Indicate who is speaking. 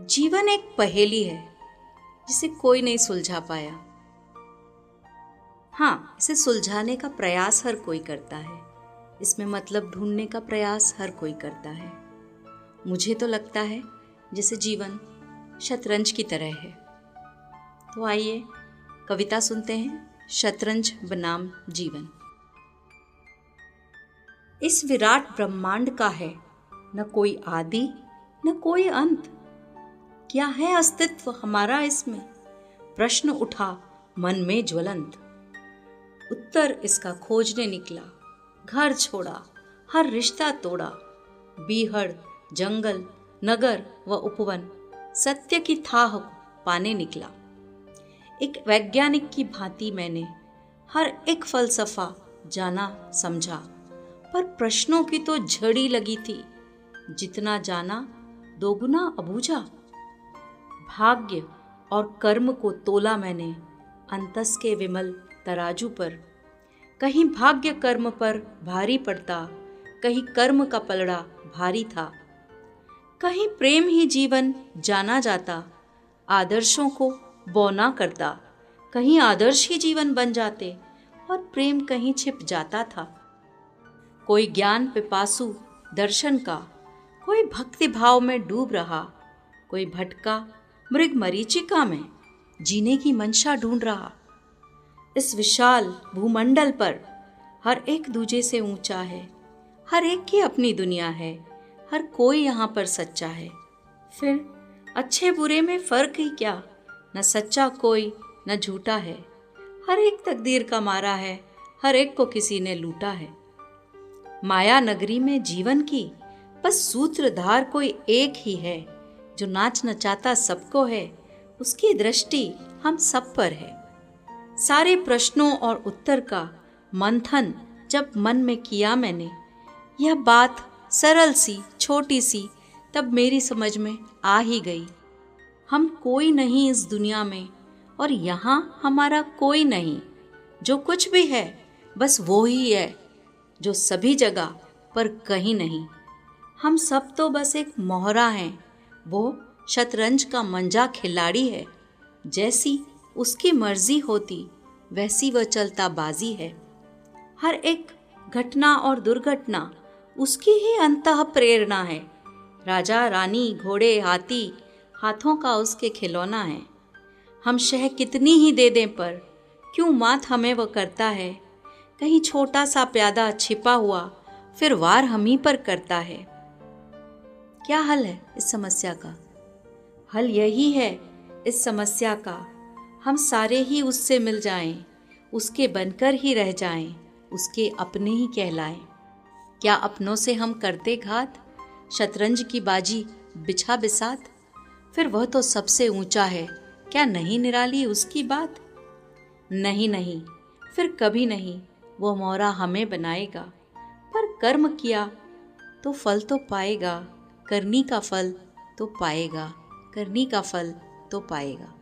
Speaker 1: जीवन एक पहेली है, जिसे कोई नहीं सुलझा पाया। हाँ इसे सुलझाने का प्रयास हर कोई करता है। इसमें मतलब ढूँढने का प्रयास हर कोई करता है। मुझे तो लगता है, जैसे जीवन शतरंज की तरह है। तो आइए, कविता सुनते हैं, शतरंज बनाम जीवन। इस विराट ब्रह्मांड का है, न कोई आदि, न कोई अंत क्या है अस्तित्व हमारा इसमें? प्रश्न उठा मन में ज्वलंत। उत्तर इसका खोजने निकला। घर छोड़ा, हर रिश्ता तोड़ा। बीहड़, जंगल, नगर व उपवन, सत्य की थाह पाने निकला। एक वैज्ञानिक की भांति मैंने हर एक फलसफा जाना समझा, पर प्रश्नों की तो झड़ी लगी थी। जितना जाना, दोगुना अबूझा। भाग्य और कर्म को तोला मैंने अंतस के विमल तराजू पर। कहीं भाग्य कर्म पर भारी पड़ता, कहीं कर्म का पलड़ा भारी था। कहीं प्रेम ही जीवन जाना जाता, आदर्शों को बौना करता। कहीं आदर्श ही जीवन बन जाते और प्रेम कहीं छिप जाता था। कोई ज्ञान पिपासु दर्शन का, कोई भक्ति भाव में डूब रहा, कोई भटका मृग मरीचिका में जीने की मंशा ढूंढ रहा। इस विशाल भूमंडल पर हर एक दूजे से ऊँचा है, हर एक की अपनी दुनिया है, हर कोई यहाँ पर सच्चा है। फिर अच्छे बुरे में फ़र्क ही क्या? न सच्चा कोई, न झूठा है। हर एक तकदीर का मारा है, हर एक को किसी ने लूटा है। माया नगरी में जीवन की बस सूत्रधार कोई एक ही है। जो नाच नचाता सबको है, उसकी दृष्टि हम सब पर है। सारे प्रश्नों और उत्तर का मंथन जब मन में किया मैंने, यह बात सरल सी, छोटी सी, तब मेरी समझ में आ ही गई। हम कोई नहीं इस दुनिया में, और यहाँ हमारा कोई नहीं। जो कुछ भी है, बस वो ही है, जो सभी जगह पर कहीं नहीं। हम सब तो बस एक मोहरा हैं वो शतरंज का मंजा खिलाड़ी है। जैसी उसकी मर्ज़ी होती, वैसी वह चलता बाजी है। हर एक घटना और दुर्घटना उसकी ही अंत प्रेरणा है। राजा, रानी, घोड़े, हाथी, हाथों का उसके खिलौना है। हम शह कितनी ही दे दें पर, क्यों मात हमें वह करता है? कहीं छोटा सा प्यादा छिपा हुआ, फिर वार हम ही पर करता है। क्या हल है इस समस्या का? हल यही है इस समस्या का। हम सारे ही उससे मिल जाएँ, उसके बनकर ही रह जाएँ, उसके अपने ही कहलाएँ। क्या अपनों से हम करते घात शतरंज की बाजी बिछा बिसात? फिर वह तो सबसे ऊँचा है क्या नहीं निराली उसकी बात? नहीं नहीं फिर कभी नहीं वो मोरा हमें बनाएगा पर कर्म किया तो फल तो पाएगा। करनी का फल तो पाएगा करनी का फल तो पाएगा।